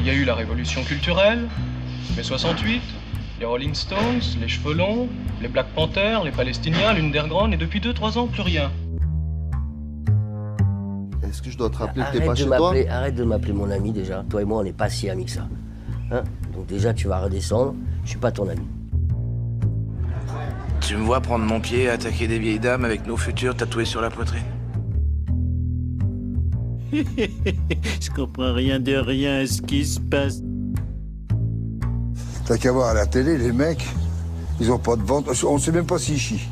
Il y a eu la révolution culturelle, mai 68, les Rolling Stones, les Cheveux Longs, les Black Panthers, les Palestiniens, l'Underground, et depuis 2-3 ans, plus rien. Est-ce que je dois te rappeler que t'es pas de chez toi m'appeler, arrête de m'appeler mon ami déjà. Toi et moi, on n'est pas si amis que ça. Hein? Donc déjà, tu vas redescendre. Je suis pas ton ami. Tu me vois prendre mon pied et attaquer des vieilles dames avec nos futurs tatoués sur la poitrine Je comprends rien de rien à ce qui se passe. T'as qu'à voir à la télé, les mecs, ils ont pas de ventre. On sait même pas s'ils chient.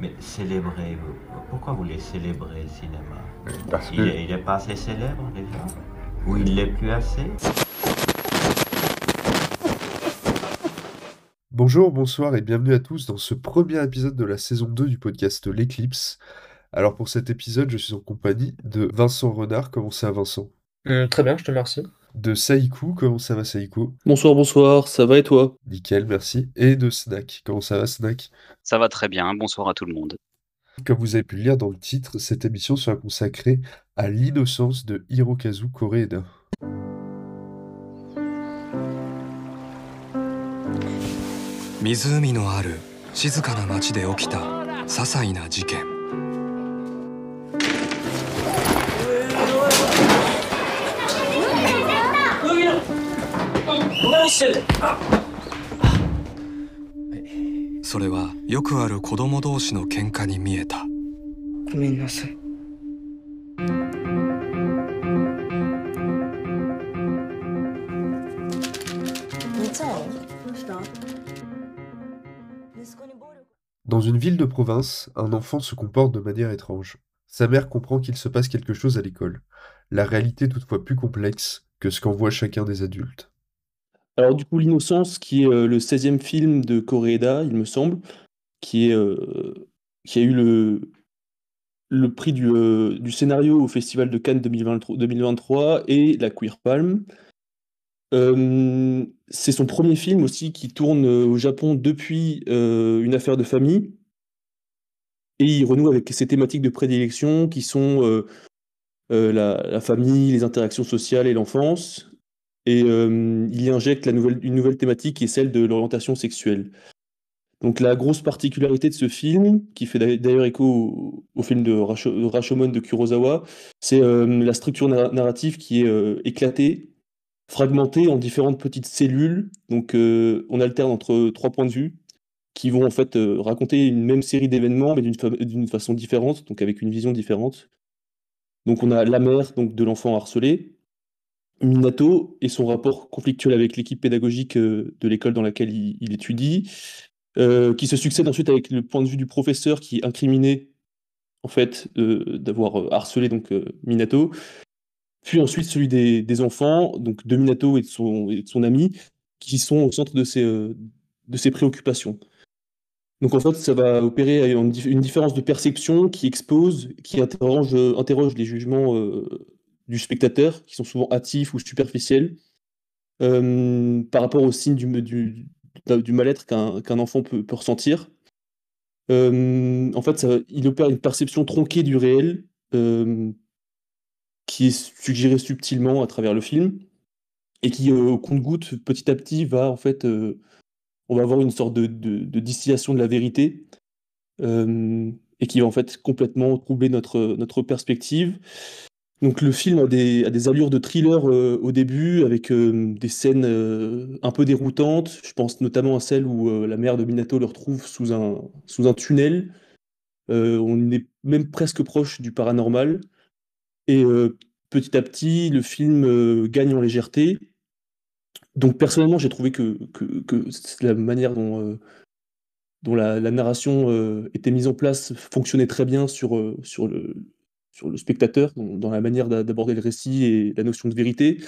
Mais célébrer, vous- pourquoi vous voulez célébrer le cinéma? Parce il, que est, il est pas assez célèbre déjà? Ou il l'est plus assez? Bonjour, bonsoir et bienvenue à tous dans ce premier épisode de la saison 2 du podcast L'Eclipse. Alors pour cet épisode, je suis en compagnie de Vincent Renard, comment ça va Vincent? Hum, très bien, je te remercie. De Saïkou, comment ça va Saïkou? Bonsoir, bonsoir, ça va et toi? Nickel, merci. Et de Snack, comment ça va Snack? Ça va très bien, bonsoir à tout le monde. Comme vous avez pu le lire dans le titre, cette émission sera consacrée à l'innocence de Hirokazu Koreeda. 湖のある静かな町で起きた些細な事件 それはよくある子供同士の喧嘩に見えたごめんなさい。 Dans une ville de province, un enfant se comporte de manière étrange. Sa mère comprend qu'il se passe quelque chose à l'école. La réalité est toutefois plus complexe que ce qu'en voit chacun des adultes. Alors du coup, L'Innocence, qui est euh, le 16e film de Koreeda, il me semble, qui, est, euh, qui a eu le, le prix du, euh, du scénario au Festival de Cannes 2023, 2023 et la Queer Palm. C'est son premier film aussi qui tourne au Japon depuis une affaire de famille. Et il renoue avec ses thématiques de prédilection qui sont la famille, les interactions sociales et l'enfance. Et euh, il y injecte une nouvelle thématique qui est celle de l'orientation sexuelle. Donc la grosse particularité de ce film, qui fait d'ailleurs- écho au, film de Rasho- de Rashomon de Kurosawa, c'est euh, la structure narra- narrative qui est euh, éclatée, fragmentée en différentes petites cellules. Donc on alterne entre trois points de vue qui vont en fait raconter une même série d'événements, mais d'une façon différente, donc avec une vision différente. Donc on a la mère donc, de l'enfant harcelé, Minato et son rapport conflictuel avec l'équipe pédagogique euh, de l'école dans laquelle il, étudie, euh, qui se succède ensuite avec le point de vue du professeur qui est incriminé en fait d'avoir euh, harcelé donc Minato, puis ensuite celui des, enfants, donc de Minato et de son, ami, qui sont au centre de ses, de ses préoccupations. Donc en fait, ça va opérer une, dif- une différence de perception qui expose, qui interroge, les jugements du spectateur, qui sont souvent hâtifs ou superficiels, euh, par rapport aux signes du, mal-être qu'un enfant peut, ressentir. Euh, en fait, il opère une perception tronquée du réel, euh, qui est suggérée subtilement à travers le film, et qui, au compte-goutte, petit à petit, va en fait, on va avoir une sorte de, distillation de la vérité, et qui va en fait complètement troubler notre perspective. Donc le film a des, allures de thriller euh, au début, avec euh, des scènes euh, un peu déroutantes. Je pense notamment à celle où la mère de Minato le retrouve sous un, sous un tunnel. On est même presque proche du paranormal. Et petit à petit, le film gagne en légèreté. Donc personnellement, j'ai trouvé que, la manière dont, la, la narration était mise en place fonctionnait très bien sur, sur, le, sur le spectateur, dans, la manière d'a- d'aborder le récit et la notion de vérité.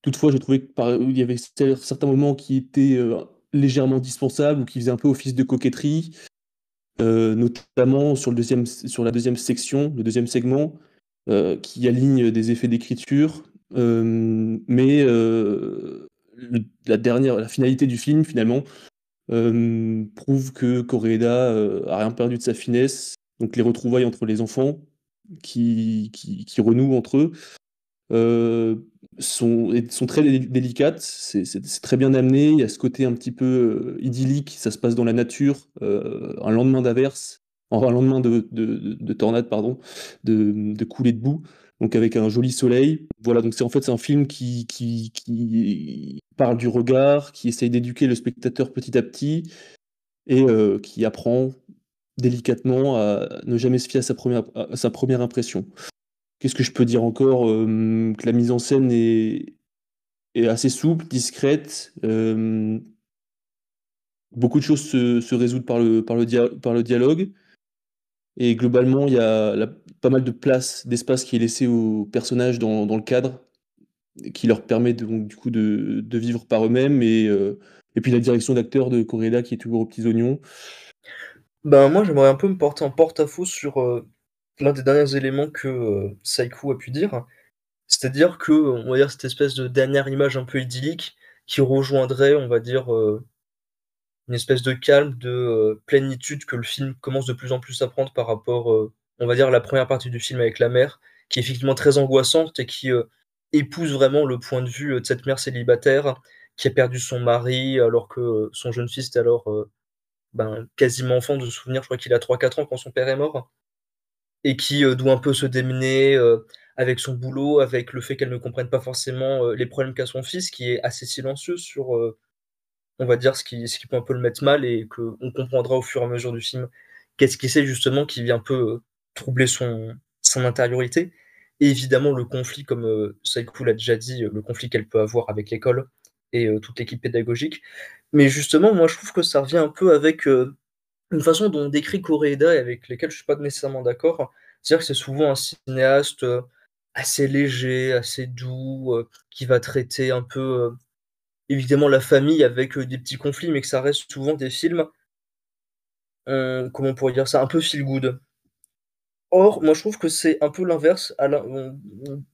Toutefois, j'ai trouvé qu'il y avait cer- certains moments qui étaient euh, légèrement dispensables ou qui faisaient un peu office de coquetterie, euh, notamment sur, le deuxième, sur la deuxième section, le deuxième segment, euh, qui aligne des effets d'écriture. mais la dernière, la finalité du film, finalement, prouve que Koreeda a rien perdu de sa finesse. Donc les retrouvailles entre les enfants qui, qui, renouent entre eux euh, sont, sont très délicates, c'est très bien amené, il y a ce côté un petit peu idyllique, ça se passe dans la nature, un lendemain d'averse, un lendemain de, de, de, tornade, pardon, de, de coulée de boue. Donc avec un joli soleil. Voilà, donc c'est en fait un film qui, qui, qui, parle du regard, qui essaye d'éduquer le spectateur petit à petit et euh, qui apprend délicatement à ne jamais se fier à sa première, à sa première impression. Qu'est-ce que je peux dire encore euh, Que la mise en scène est, est assez souple, discrète. Euh, beaucoup de choses se, se résoudent par le, par le, par le dialogue. Et globalement, il y a pas mal de place, d'espace qui est laissé aux personnages dans, dans le cadre, qui leur permet donc, du coup de, de vivre par eux-mêmes. Et, euh, et puis la direction d'acteur de Coréda qui est toujours aux petits oignons. Ben, moi, j'aimerais un peu me porter en porte-à-faux sur euh, l'un des derniers éléments que euh, Saiku a pu dire. C'est-à-dire que, on va dire, cette espèce de dernière image un peu idyllique qui rejoindrait, on va dire, une espèce de calme, de euh, plénitude que le film commence de plus en plus à prendre par rapport, euh, on va dire, à la première partie du film avec la mère, qui est effectivement très angoissante et qui euh, épouse vraiment le point de vue de cette mère célibataire qui a perdu son mari alors que son jeune fils est alors ben, quasiment enfant de souvenir, je crois qu'il a 3-4 ans quand son père est mort, et qui doit un peu se démener avec son boulot, avec le fait qu'elle ne comprenne pas forcément les problèmes qu'a son fils, qui est assez silencieux sur on va dire, ce qui, peut un peu le mettre mal et qu'on comprendra au fur et à mesure du film. Qu'est-ce qui c'est justement qui vient un peu euh, troubler son, son intériorité? Et évidemment, le conflit, comme euh, Saikou l'a déjà dit, le conflit qu'elle peut avoir avec l'école et euh, toute l'équipe pédagogique. Mais justement, moi, je trouve que ça revient un peu avec une façon dont on décrit Koreeda et avec lesquelles je suis pas nécessairement d'accord. C'est-à-dire que c'est souvent un cinéaste assez léger, assez doux, qui va traiter un peu évidemment la famille avec des petits conflits, mais que ça reste souvent des films, comment on pourrait dire ça, un peu feel good. Or, moi je trouve que c'est un peu l'inverse.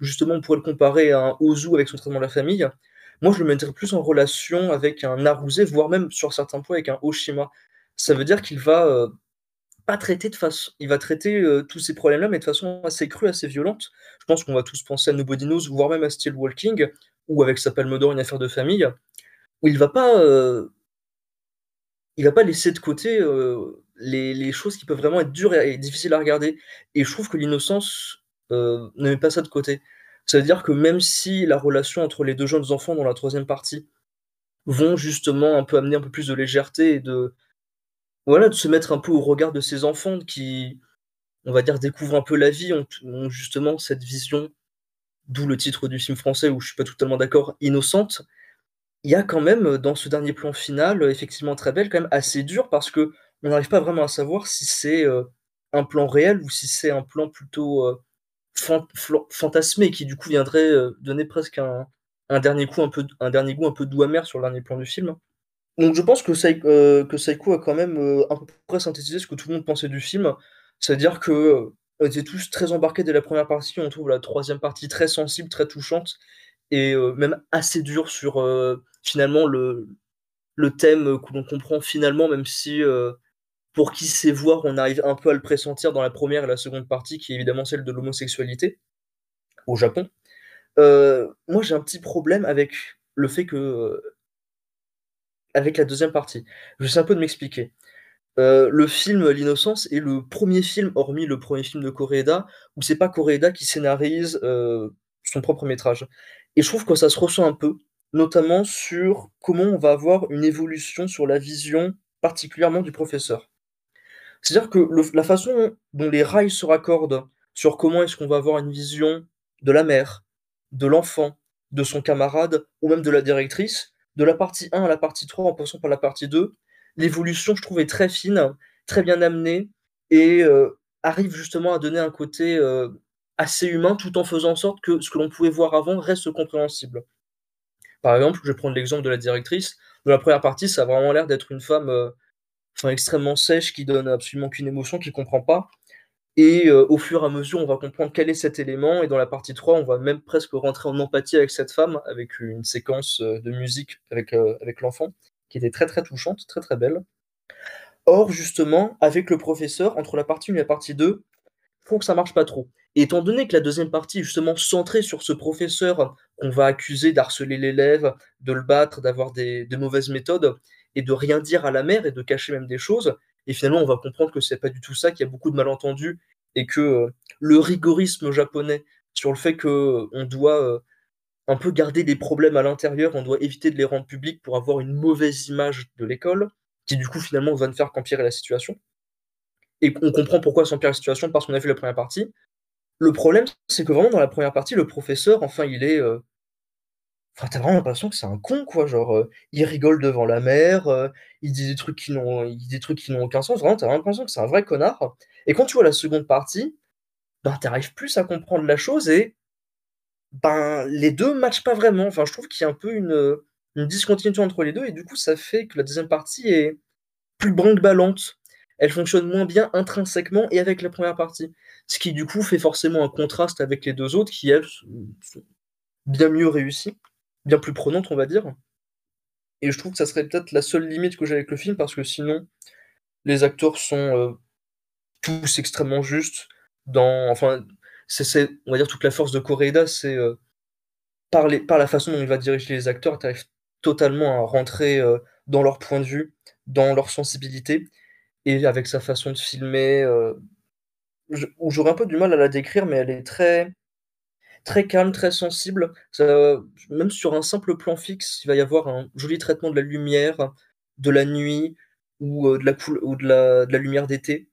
Justement, on pourrait le comparer à un Ozu avec son traitement de la famille. Moi, je le mettrais plus en relation avec un Naruse, voire même sur certains points avec un Oshima. Ça veut dire qu'il va pas traiter de façon. Il va traiter tous ces problèmes-là, mais de façon assez crue, assez violente. Je pense qu'on va tous penser à Nobody Knows, voire même à Still Walking, ou avec sa palme d'or, une affaire de famille, où il va pas, euh, il va pas laisser de côté euh, les, choses qui peuvent vraiment être dures et, difficiles à regarder. Et je trouve que l'innocence euh, ne met pas ça de côté. Ça veut dire que même si la relation entre les deux jeunes enfants dans la troisième partie vont justement un peu amener un peu plus de légèreté et de voilà de se mettre un peu au regard de ces enfants qui on va dire découvrent un peu la vie ont justement cette vision d'où le titre du film français où je suis pas totalement d'accord, Innocente, il y a quand même euh, dans ce dernier plan final, euh, effectivement très belle, quand même assez dur parce que on n'arrive pas vraiment à savoir si c'est euh, un plan réel ou si c'est un plan plutôt fantasmé qui du coup viendrait donner presque un, dernier coup un peu un dernier goût un peu doux amer sur le dernier plan du film. Donc je pense que, que Saiko a quand même à peu près synthétisé ce que tout le monde pensait du film, c'est-à-dire que on était tous très embarqués dès la première partie. On trouve la troisième partie très sensible, très touchante et euh, même assez dure sur euh, finalement le, le thème que l'on comprend finalement, même si euh, pour qui sait voir, on arrive un peu à le pressentir dans la première et la seconde partie, qui est évidemment celle de l'homosexualité au Japon. moi, j'ai un petit problème avec le fait que avec la deuxième partie. Je sais un peu de m'expliquer. Euh, le film L'innocence est le premier film, hormis le premier film de Koreeda, où c'est pas Koreeda qui scénarise euh, son propre métrage. Et je trouve que ça se ressent un peu, notamment sur comment on va avoir une évolution sur la vision particulièrement du professeur. C'est-à-dire que la façon dont les rails se raccordent sur comment est-ce qu'on va avoir une vision de la mère, de l'enfant, de son camarade, ou même de la directrice, de la partie 1 à la partie 3 en passant par la partie 2, l'évolution, je trouve, est très fine, très bien amenée, et euh, arrive justement à donner un côté euh, assez humain, tout en faisant en sorte que ce que l'on pouvait voir avant reste compréhensible. Par exemple, je vais prendre l'exemple de la directrice. Dans la première partie, ça a vraiment l'air d'être une femme euh, extrêmement sèche, qui donne absolument qu'une émotion, qui comprend pas. Et au fur et à mesure, on va comprendre quel est cet élément. Et dans la partie 3, on va même presque rentrer en empathie avec cette femme, avec une séquence de musique avec, avec l'enfant qui était très très touchante, très très belle. Or, justement, avec le professeur, entre la partie 1 et la partie 2, faut que ça marche pas trop. Et étant donné que la deuxième partie est justement centrée sur ce professeur qu'on va accuser d'harceler l'élève, de le battre, d'avoir des mauvaises méthodes, et de rien dire à la mère et de cacher même des choses, et finalement on va comprendre que c'est pas du tout ça, qu'il y a beaucoup de malentendus, et que euh, le rigorisme japonais sur le fait que on doit euh, un peu garder des problèmes à l'intérieur, on doit éviter de les rendre publics pour avoir une mauvaise image de l'école, qui du coup finalement va ne faire qu'empirer la situation. Et on comprend pourquoi s'empire la situation parce qu'on a vu la première partie. Le problème, c'est que vraiment dans la première partie, le professeur, enfin, il est. euh, Enfin, t'as vraiment l'impression que c'est un con, quoi. Genre, euh, il rigole devant la mère, euh, il dit des trucs qui n'ont, il dit des trucs qui n'ont aucun sens. Vraiment, t'as l'impression que c'est un vrai connard. Et quand tu vois la seconde partie, ben, t'arrives plus à comprendre la chose et ben, les deux matchent pas vraiment. Enfin, je trouve qu'il y a un peu une, une discontinuité entre les deux et du coup, ça fait que la deuxième partie est plus brinque-ballante. Elle fonctionne moins bien intrinsèquement et avec la première partie. Ce qui, du coup, fait forcément un contraste avec les deux autres qui, elles, sont bien mieux réussies, bien plus prenantes, on va dire. Et je trouve que ça serait peut-être la seule limite que j'ai avec le film parce que sinon, les acteurs sont euh, tous extrêmement justes. Enfin, on va dire, toute la force de Koreeda, c'est euh, par, la façon dont il va diriger les acteurs, tu arrives totalement à rentrer euh, dans leur point de vue, dans leur sensibilité, et avec sa façon de filmer, où j'aurais un peu du mal à la décrire, mais elle est très, très calme, très sensible. Ça, même sur un simple plan fixe, il va y avoir un joli traitement de la lumière, de la nuit, ou, euh, de, la ou de, la, de la lumière d'été.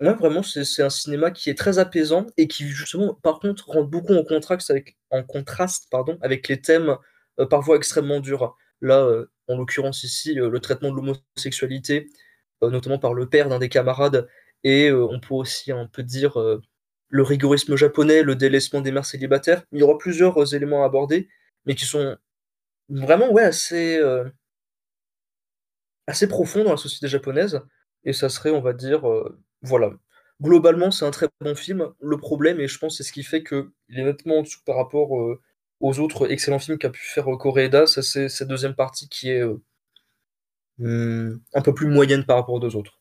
Ouais, vraiment, c'est un cinéma qui est très apaisant et qui, justement, par contre, rentre beaucoup en contraste avec, en contraste, pardon, avec les thèmes euh, parfois extrêmement durs. Là, euh, en l'occurrence ici, euh, le traitement de l'homosexualité, notamment par le père d'un des camarades, et on peut aussi un peu dire le rigorisme japonais, le délaissement des mères célibataires. Il y aura plusieurs euh, éléments à aborder, mais qui sont vraiment ouais, assez, euh, assez profonds dans la société japonaise, et ça serait, on va dire, euh, voilà. Globalement, c'est un très bon film. Le problème, et je pense c'est ce qui fait qu'il est nettement en dessous par rapport aux autres excellents films qu'a pu faire Koreeda, c'est cette deuxième partie qui est hmm, un peu plus moyenne par rapport aux autres.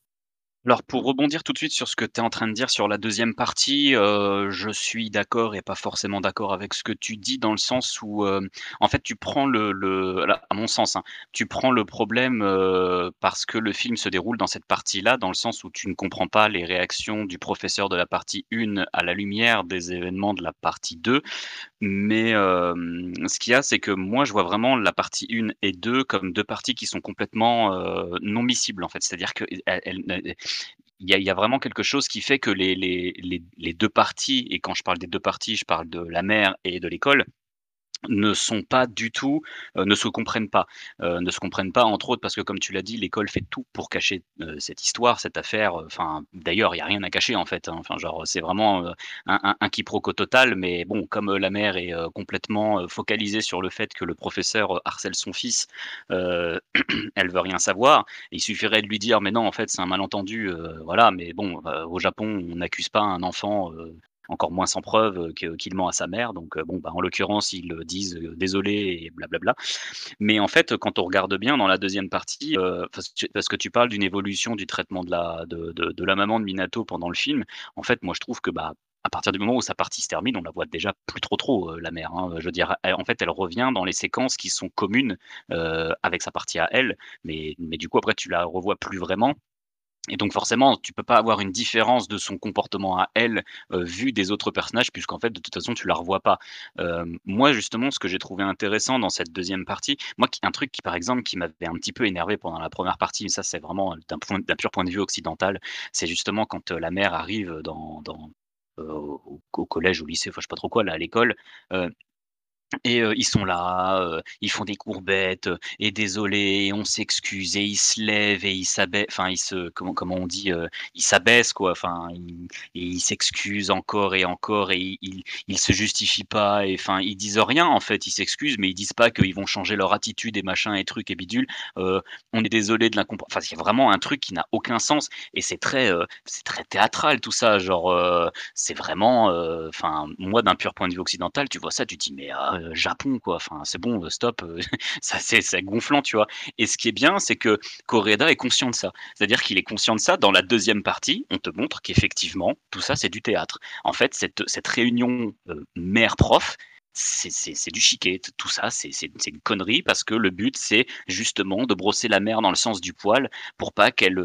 Alors pour rebondir tout de suite sur ce que tu es en train de dire sur la deuxième partie, heu, je suis d'accord et pas forcément d'accord avec ce que tu dis dans le sens où, heu, en fait tu prends le le à mon sens, hein, tu prends le problème, heu, parce que le film se déroule dans cette partie-là, dans le sens où tu ne comprends pas les réactions du professeur de la partie 1 à la lumière des événements de la partie 2. Mais, ce qu'il y a, c'est que moi je vois vraiment la partie 1 et 2 comme 2 parties qui sont complètement, non miscibles en fait. C'est-à-dire ne il y y a vraiment quelque chose qui fait que les les les les 2 parties et quand je parle des 2 parties, je parle de la mère et de l'école, ne sont pas du tout, heu, ne se comprennent pas. Heu, ne se comprennent pas entre autres parce que comme tu l'as dit, l'école fait tout pour cacher, heu, cette histoire, cette affaire, enfin d'ailleurs il y a rien à cacher en fait, hein. Enfin genre, c'est vraiment, un quiproquo total mais bon comme, la mère est, complètement, focalisée sur le fait que le professeur, harcèle son fils, elle veut rien savoir. Il suffirait de lui dire: «Mais non en fait c'est un malentendu, voilà» mais bon, au Japon on n'accuse pas un enfant, encore moins sans preuve, qu'il ment à sa mère donc bon, bah, en l'occurrence ils, disent, «Désolé» et blablabla. Mais en fait, quand on regarde bien dans la deuxième partie, parce que tu parles d'une évolution du traitement de la de de la maman de Minato pendant le film. En fait, moi je trouve que, bah, à partir du moment où sa partie se termine, on la voit déjà plus trop, trop, la mère, hein. Je veux dire, en fait, elle revient dans les séquences qui sont communes, avec sa partie à elle, mais mais du coup après tu la revois plus vraiment et donc forcément, tu peux pas avoir une différence de son comportement à elle, heu, vu des autres personnages puisqu'en fait, de toute façon, tu la revois pas. Moi, justement, ce que j'ai trouvé intéressant dans cette deuxième partie, moi un truc qui, par exemple, qui m'avait un petit peu énervé pendant la première partie, mais ça, c'est vraiment d'un point d'un pur point de vue occidental, c'est justement quand, heu, la mère arrive dans au au collège, au lycée, enfin, je sais pas trop quoi, là, à l'école, et ils sont là, ils font des courbettes, et désolé et on s'excuse et ils se lèvent et ils s'abai enfin ils se comment comment on dit? Ils s'abaissent quoi, enfin ils s'excusent encore et encore et ils ils se justifient pas et enfin ils disent rien en fait. Ils s'excusent, mais ils disent pas qu'ils vont changer leur attitude et machin et trucs et bidules. Heu, on est désolé de l'incompr enfin il y a vraiment un truc qui n'a aucun sens et c'est très, c'est très théâtral tout ça. Genre, c'est vraiment, enfin moi d'un pur point de vue occidental, tu vois ça, tu dis: «Mais ah euh, Japon, quoi. Enfin, c'est bon, euh, stop, euh, ça c'est gonflant, tu vois? Et ce qui est bien, c'est que Koreeda est conscient de ça. C'est-à-dire qu'il est conscient de ça. Dans la deuxième partie, on te montre qu'effectivement, tout ça, c'est du théâtre. En fait, cette cette réunion, mère-prof, c'est du chiquet. Tout ça, c'est une connerie parce que le but, c'est justement de brosser la mère dans le sens du poil pour pas qu'elle,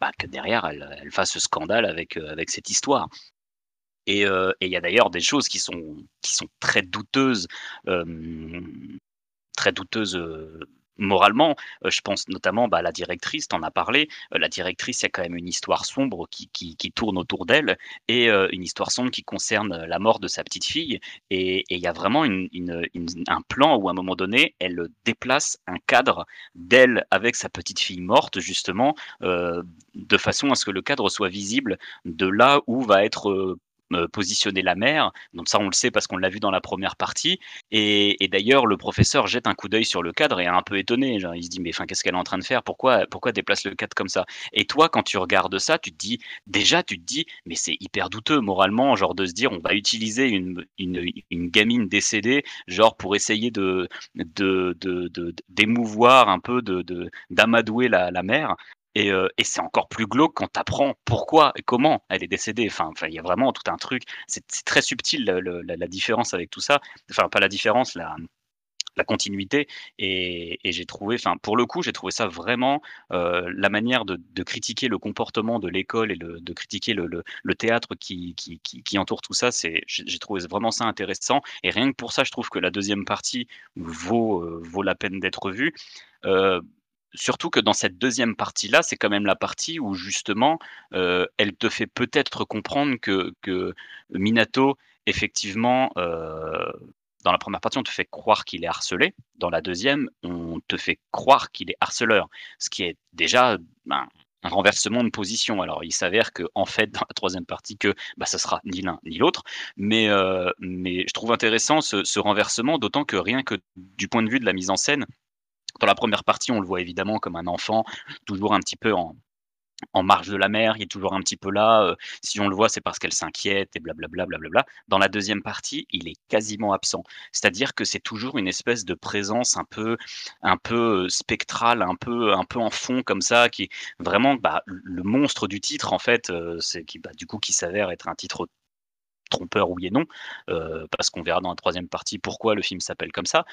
bah, que derrière elle, elle fasse scandale avec, avec cette histoire. Et euh, il y a d'ailleurs des choses qui sont, qui sont très douteuses, euh, très douteuses euh, moralement. je pense notamment bah, à la directrice, tu en as parlé. la directrice, il y a quand même une histoire sombre qui, qui, tourne autour d'elle et une histoire sombre qui concerne la mort de sa petite fille. Et il y a vraiment un plan où à un moment donné, elle déplace un cadre d'elle avec sa petite fille morte, justement, de façon à ce que le cadre soit visible de là où va être positionner la mer. Donc ça, on le sait parce qu'on l'a vu dans la première partie. Et, d'ailleurs, le professeur jette un coup d'œil sur le cadre et est un peu étonné. Il se dit, mais qu'est-ce qu'elle est en train de faire? Pourquoi, pourquoi déplace le cadre comme ça? Et toi, quand tu regardes ça, tu te dis, déjà, tu te dis, mais c'est hyper douteux moralement, genre de se dire, on va utiliser une, une, gamine décédée, genre pour essayer de, de, de, d'émouvoir un peu, de, d'amadouer la, la mer. Et, euh, et c'est encore plus glauque quand tu apprends pourquoi et comment elle est décédée. Enfin, il y a vraiment tout un truc. C'est très subtil la, différence avec tout ça. Enfin, pas la différence, la, continuité. Et, j'ai trouvé, enfin, pour le coup, j'ai trouvé ça vraiment euh, la manière de, critiquer le comportement de l'école et de critiquer le, théâtre qui, entoure tout ça. J'ai trouvé vraiment ça intéressant. Et rien que pour ça, je trouve que la deuxième partie vaut, euh, la peine d'être vue. Surtout que dans cette deuxième partie-là, c'est quand même la partie où justement, euh, elle te fait peut-être comprendre que, Minato, effectivement, euh, dans la première partie, on te fait croire qu'il est harcelé. Dans la deuxième, on te fait croire qu'il est harceleur, ce qui est déjà ben, un renversement de position. Alors, il s'avère que, en fait, dans la troisième partie, que bah, ça sera ni l'un ni l'autre. Mais, euh, mais je trouve intéressant ce, ce renversement, d'autant que rien que du point de vue de la mise en scène, dans la première partie, on le voit évidemment comme un enfant, toujours un petit peu en, marge de la mer, il est toujours un petit peu là. Euh, si on le voit, c'est parce qu'elle s'inquiète et blablabla. Bla, bla, bla, Dans la deuxième partie, il est quasiment absent. C'est-à-dire que c'est toujours une espèce de présence un peu, un peu euh, spectrale, un peu, un peu en fond comme ça, qui est vraiment bah, le monstre du titre en fait, euh, qui, bah, du coup, qui s'avère être un titre trompeur oui et non, euh, parce qu'on verra dans la troisième partie pourquoi le film s'appelle comme ça,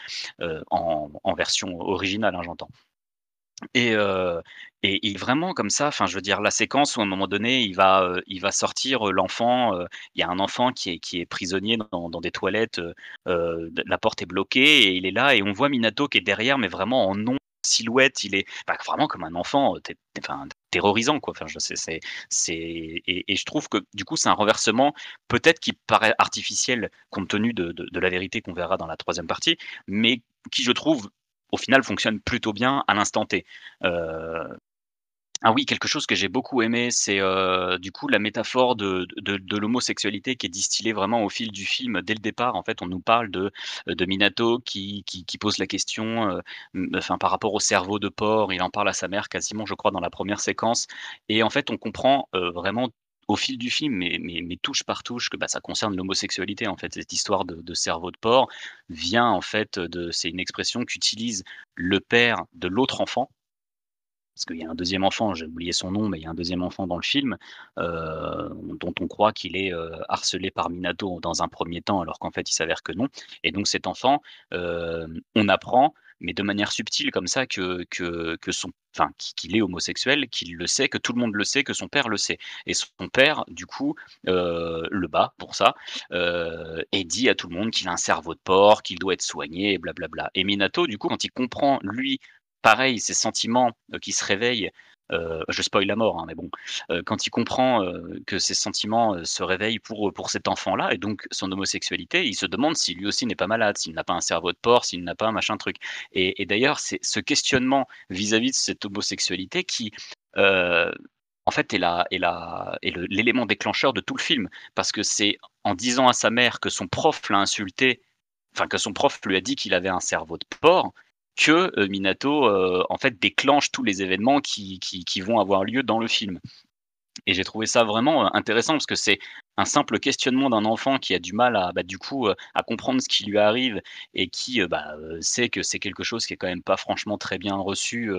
euh, en, version originale, hein, j'entends. Et, euh, et, vraiment comme ça, enfin je veux dire la séquence où à un moment donné il va, il va sortir l'enfant, il y a un enfant qui est, qui est prisonnier dans, dans des toilettes, la porte est bloquée et il est là et on voit Minato qui est derrière mais vraiment en non silhouette, il est vraiment comme un enfant, enfin, terrorisant quoi. Enfin, je sais, c'est, et, je trouve que du coup, c'est un renversement peut-être qui paraît artificiel compte tenu de, de, la vérité qu'on verra dans la troisième partie, mais qui, je trouve, au final, fonctionne plutôt bien à l'instant T. Euh, ah oui, quelque chose que j'ai beaucoup aimé, c'est du coup la métaphore de, l'homosexualité qui est distillée vraiment au fil du film. Dès le départ, en fait, on nous parle de, Minato qui, pose la question, enfin par rapport au cerveau de porc. Il en parle à sa mère quasiment, je crois, dans la première séquence. Et en fait, on comprend vraiment au fil du film, mais, touche par touche, que bah, ça concerne l'homosexualité. En fait, cette histoire de, de, cerveau de porc vient en fait de, c'est une expression qu'utilise le père de l'autre enfant parce qu'il y a un deuxième enfant, j'ai oublié son nom, mais il y a un deuxième enfant dans le film, euh, dont on croit qu'il est euh, harcelé par Minato dans un premier temps, alors qu'en fait il s'avère que non. Et donc cet enfant, euh, on apprend, mais de manière subtile comme ça, que, qu'il est homosexuel, qu'il le sait, que tout le monde le sait, que son père le sait. Et son père, du coup, le bat pour ça, et dit à tout le monde qu'il a un cerveau de porc, qu'il doit être soigné, blablabla. Et Minato, du coup, quand il comprend, lui, pareil, ces sentiments euh, qui se réveillent, euh, je spoil la mort, hein, mais bon, euh, quand il comprend que ces sentiments se réveillent pour, pour cet enfant-là, et donc son homosexualité, il se demande si lui aussi n'est pas malade, s'il n'a pas un cerveau de porc, s'il n'a pas un machin truc. Et, d'ailleurs, c'est ce questionnement vis-à-vis de cette homosexualité qui, en fait, est l'élément déclencheur de tout le film, parce que c'est en disant à sa mère que son prof l'a insulté, enfin que son prof lui a dit qu'il avait un cerveau de porc, que euh, Minato euh, en fait déclenche tous les événements qui, qui, vont avoir lieu dans le film. Et j'ai trouvé ça vraiment, heu, intéressant parce que c'est un simple questionnement d'un enfant qui a du mal à, bah, du coup, à comprendre ce qui lui arrive et qui, bah, sait que c'est quelque chose qui est quand même pas franchement très bien reçu,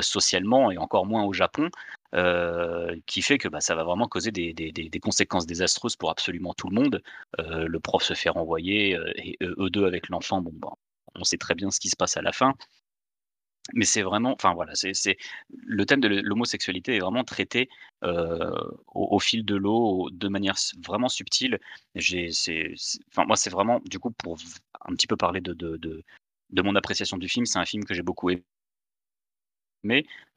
socialement et encore moins au Japon. Qui fait que, bah, ça va vraiment causer des des des conséquences désastreuses pour absolument tout le monde. Le prof se fait renvoyer, et eux eux 2 avec l'enfant, bon, ben, on sait très bien ce qui se passe à la fin. Mais c'est vraiment enfin voilà, c'est le thème de l'ho l'homosexualité est vraiment traité, heu, au fil de l'eau, de manière vraiment subtile. J'ai enfin moi, c'est vraiment du coup pour un petit peu parler de de de mon appréciation du film, c'est un film que j'ai beaucoup aimé.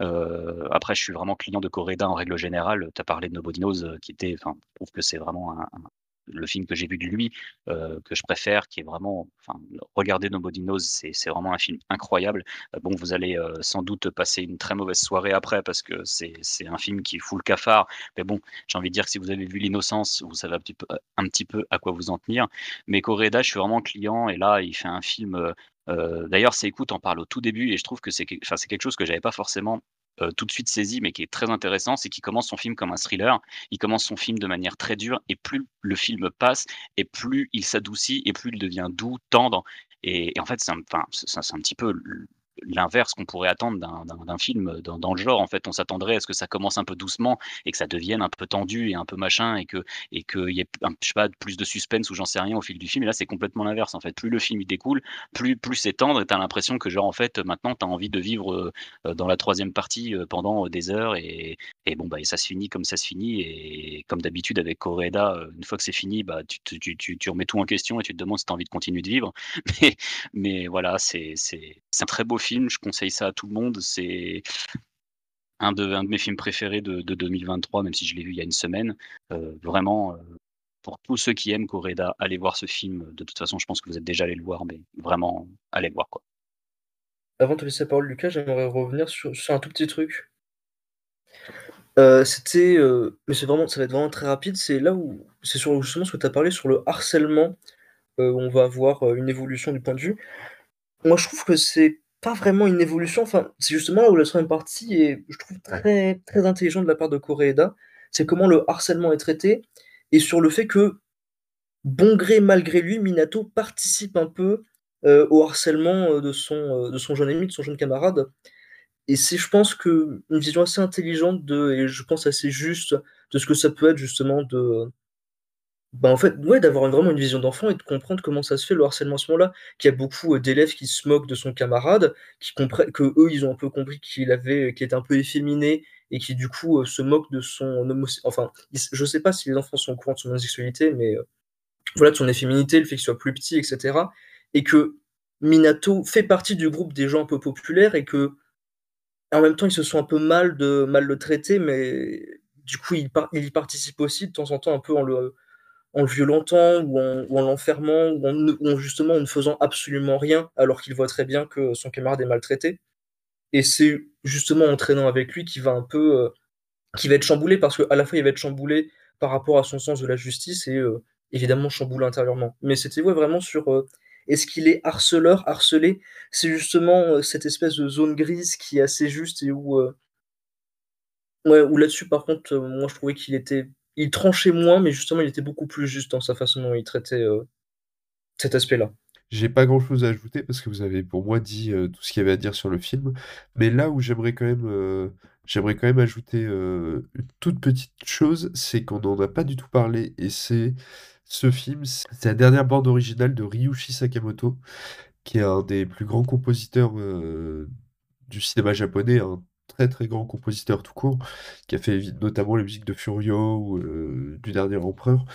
Heu, après je suis vraiment client de Koreeda en règle générale. Tu as parlé de Nobody Knows, heu, qui était enfin, je trouve que c'est vraiment un le film que j'ai vu de lui, heu, que je préfère, qui est vraiment enfin, regardez Nobody Knows, c'est c'est vraiment un film incroyable. Heu, bon, vous allez, heu, sans doute passer une très mauvaise soirée après parce que c'est c'est un film qui fout le cafard. Mais bon, j'ai envie de dire que si vous avez vu L'Innocence, vous savez un petit peu à quoi vous en tenir. Mais Koreeda, je suis vraiment client et là, il fait un film, d'ailleurs Seikou t'en parle au tout début et je trouve que c'est qu enfin, c'est quelque chose que j'avais pas forcément, heu, tout de suite saisi, mais qui est très intéressant, c'est qu'il commence son film comme un thriller. Il commence son film de manière très dure et plus le film passe et plus il s'adoucit et plus il devient doux, tendre et en fait, c'est un petit peu l'inverse qu'on pourrait attendre d'un film dans dans le genre. En fait, on s'attendrait à ce que ça commence un peu doucement et que ça devienne un peu tendu et un peu machin et que et qu'il y ait je sais pas, plus de suspense ou j'en sais rien au fil du film et là, c'est complètement l'inverse, en fait. Plus le film il découle, plus plus c'est tendre et tu as l'impression que genre, en fait, maintenant, tu as envie de vivre, heu, dans la 3e partie, heu, pendant des heures et et bon, bah et ça se finit comme ça se finit et comme d'habitude avec Koreeda, heu, une fois que c'est fini, bah, tu tu tu remets tout en question et tu te demandes si tu as envie de continuer de vivre. Mais mais voilà, c'est un très beau film, je conseille ça à tout le monde. C'est un de mes films préférés de de 2023, même si je l'ai vu il y a une semaine. Heu, vraiment, heu, pour tous ceux qui aiment Koreeda, allez voir ce film. De toute façon, je pense que vous êtes déjà allés le voir, mais vraiment, allez le voir. Avant de te laisser la parole, Lucas, j'aimerais revenir sur un tout petit truc. Heu, c'était, mais c'est vraiment ça va être vraiment très rapide, c'est là où c'est sur justement ce que tu as parlé sur le harcèlement, heu, on va avoir, une évolution du point de vue. Moi, je trouve que c'est pas vraiment une évolution, enfin, c'est justement là où la 3e partie est, je trouve, très, très intelligente de la part de Koreeda. C'est comment le harcèlement est traité et sur le fait que, bon gré mal gré lui, Minato participe un peu, heu, au harcèlement, de son, heu, de son jeune ami, de son jeune camarade. Et c'est, je pense qu'une vision assez intelligente de et je pense assez juste de ce que ça peut être justement de bah, en fait, ouais, d'avoir vraiment une vision d'enfant et de comprendre comment ça se fait le harcèlement à ce moment-là. Qu'il y a beaucoup, heu, d'élèves qui se moquent de son camarade, qui comprennent qu'eux, ils ont un peu compris qu'il avait qu'il était un peu efféminé et qui du coup, heu, se moquent de son enfin, ils je sais pas si les enfants sont au courant de son homosexualité, mais voilà, de son efféminité, le fait qu'il soit plus petit et cetera et que Minato fait partie du groupe des gens un peu populaires et qu'en même temps, il se sent un peu mal de mal le traiter, mais du coup, il il y participe aussi de temps en temps un peu en le en le violentant ou en ou en l'enfermant ou en justement en ne faisant absolument rien, alors qu'il voit très bien que son camarade est maltraité et c'est justement en traînant avec lui qu'il va un peu, heu, qu'il va être chamboulé parce qu'à la fois, il va être chamboulé par rapport à son sens de la justice et heu, évidemment chamboulé intérieurement. Mais c'était, vraiment sur, heu, est-ce qu'il est harceleur, harcelé? C'est justement, cette espèce de zone grise qui est assez juste et où, ouais, où là-dessus, par contre, moi, je trouvais qu'il était il tranchait moins, mais justement, il était beaucoup plus juste dans sa façon dont il traitait, heu, cet aspect-là. J'ai pas grand-chose à ajouter parce que vous avez pour moi dit, heu, tout ce qu'il y avait à dire sur le film. Mais là où j'aimerais quand même, heu, j'aimerais quand même ajouter, une toute petite chose, c'est qu'on n'en a pas du tout parlé et c'est ce film, c'est la dernière bande originale de Ryuichi Sakamoto, qui est un des plus grands compositeurs, du cinéma japonais, un très, très grand compositeur tout court, qui a fait notamment les musiques de Furio ou, heu, du Dernier Empereur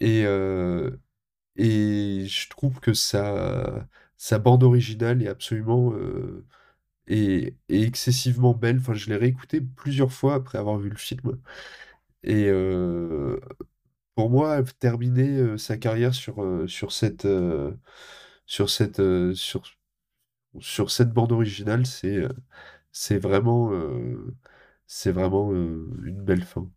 et heu et je trouve que sa sa bande originale est absolument, heu, est excessivement belle. Enfin, je l'ai réécoutée plusieurs fois après avoir vu le film et pour moi, terminer, sa carrière sur, sur cette, sur cette, sur sur cette bande originale, c'est, c'est vraiment, heu, c'est vraiment, heu, une belle fin.